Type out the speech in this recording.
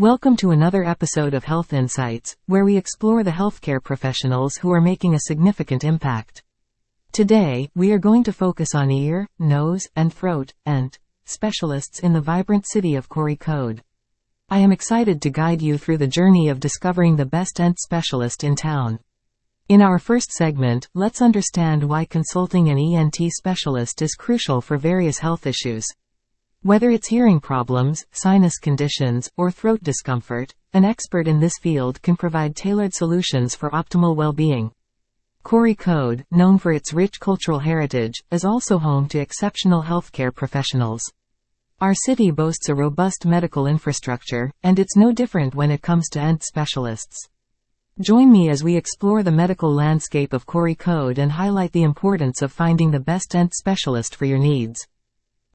Welcome to another episode of Health Insights, where we explore the healthcare professionals who are making a significant impact. Today, we are going to focus on ear, nose, and throat, and specialists in the vibrant city of Kozhikode. I am excited to guide you through the journey of discovering the best ENT specialist in town. In our first segment, let's understand why consulting an ENT specialist is crucial for various health issues. Whether it's hearing problems, sinus conditions, or throat discomfort, an expert in this field can provide tailored solutions for optimal well-being. Kozhikode, known for its rich cultural heritage, is also home to exceptional healthcare professionals. Our city boasts a robust medical infrastructure, and it's no different when it comes to ENT specialists. Join me as we explore the medical landscape of Kozhikode and highlight the importance of finding the best ENT specialist for your needs.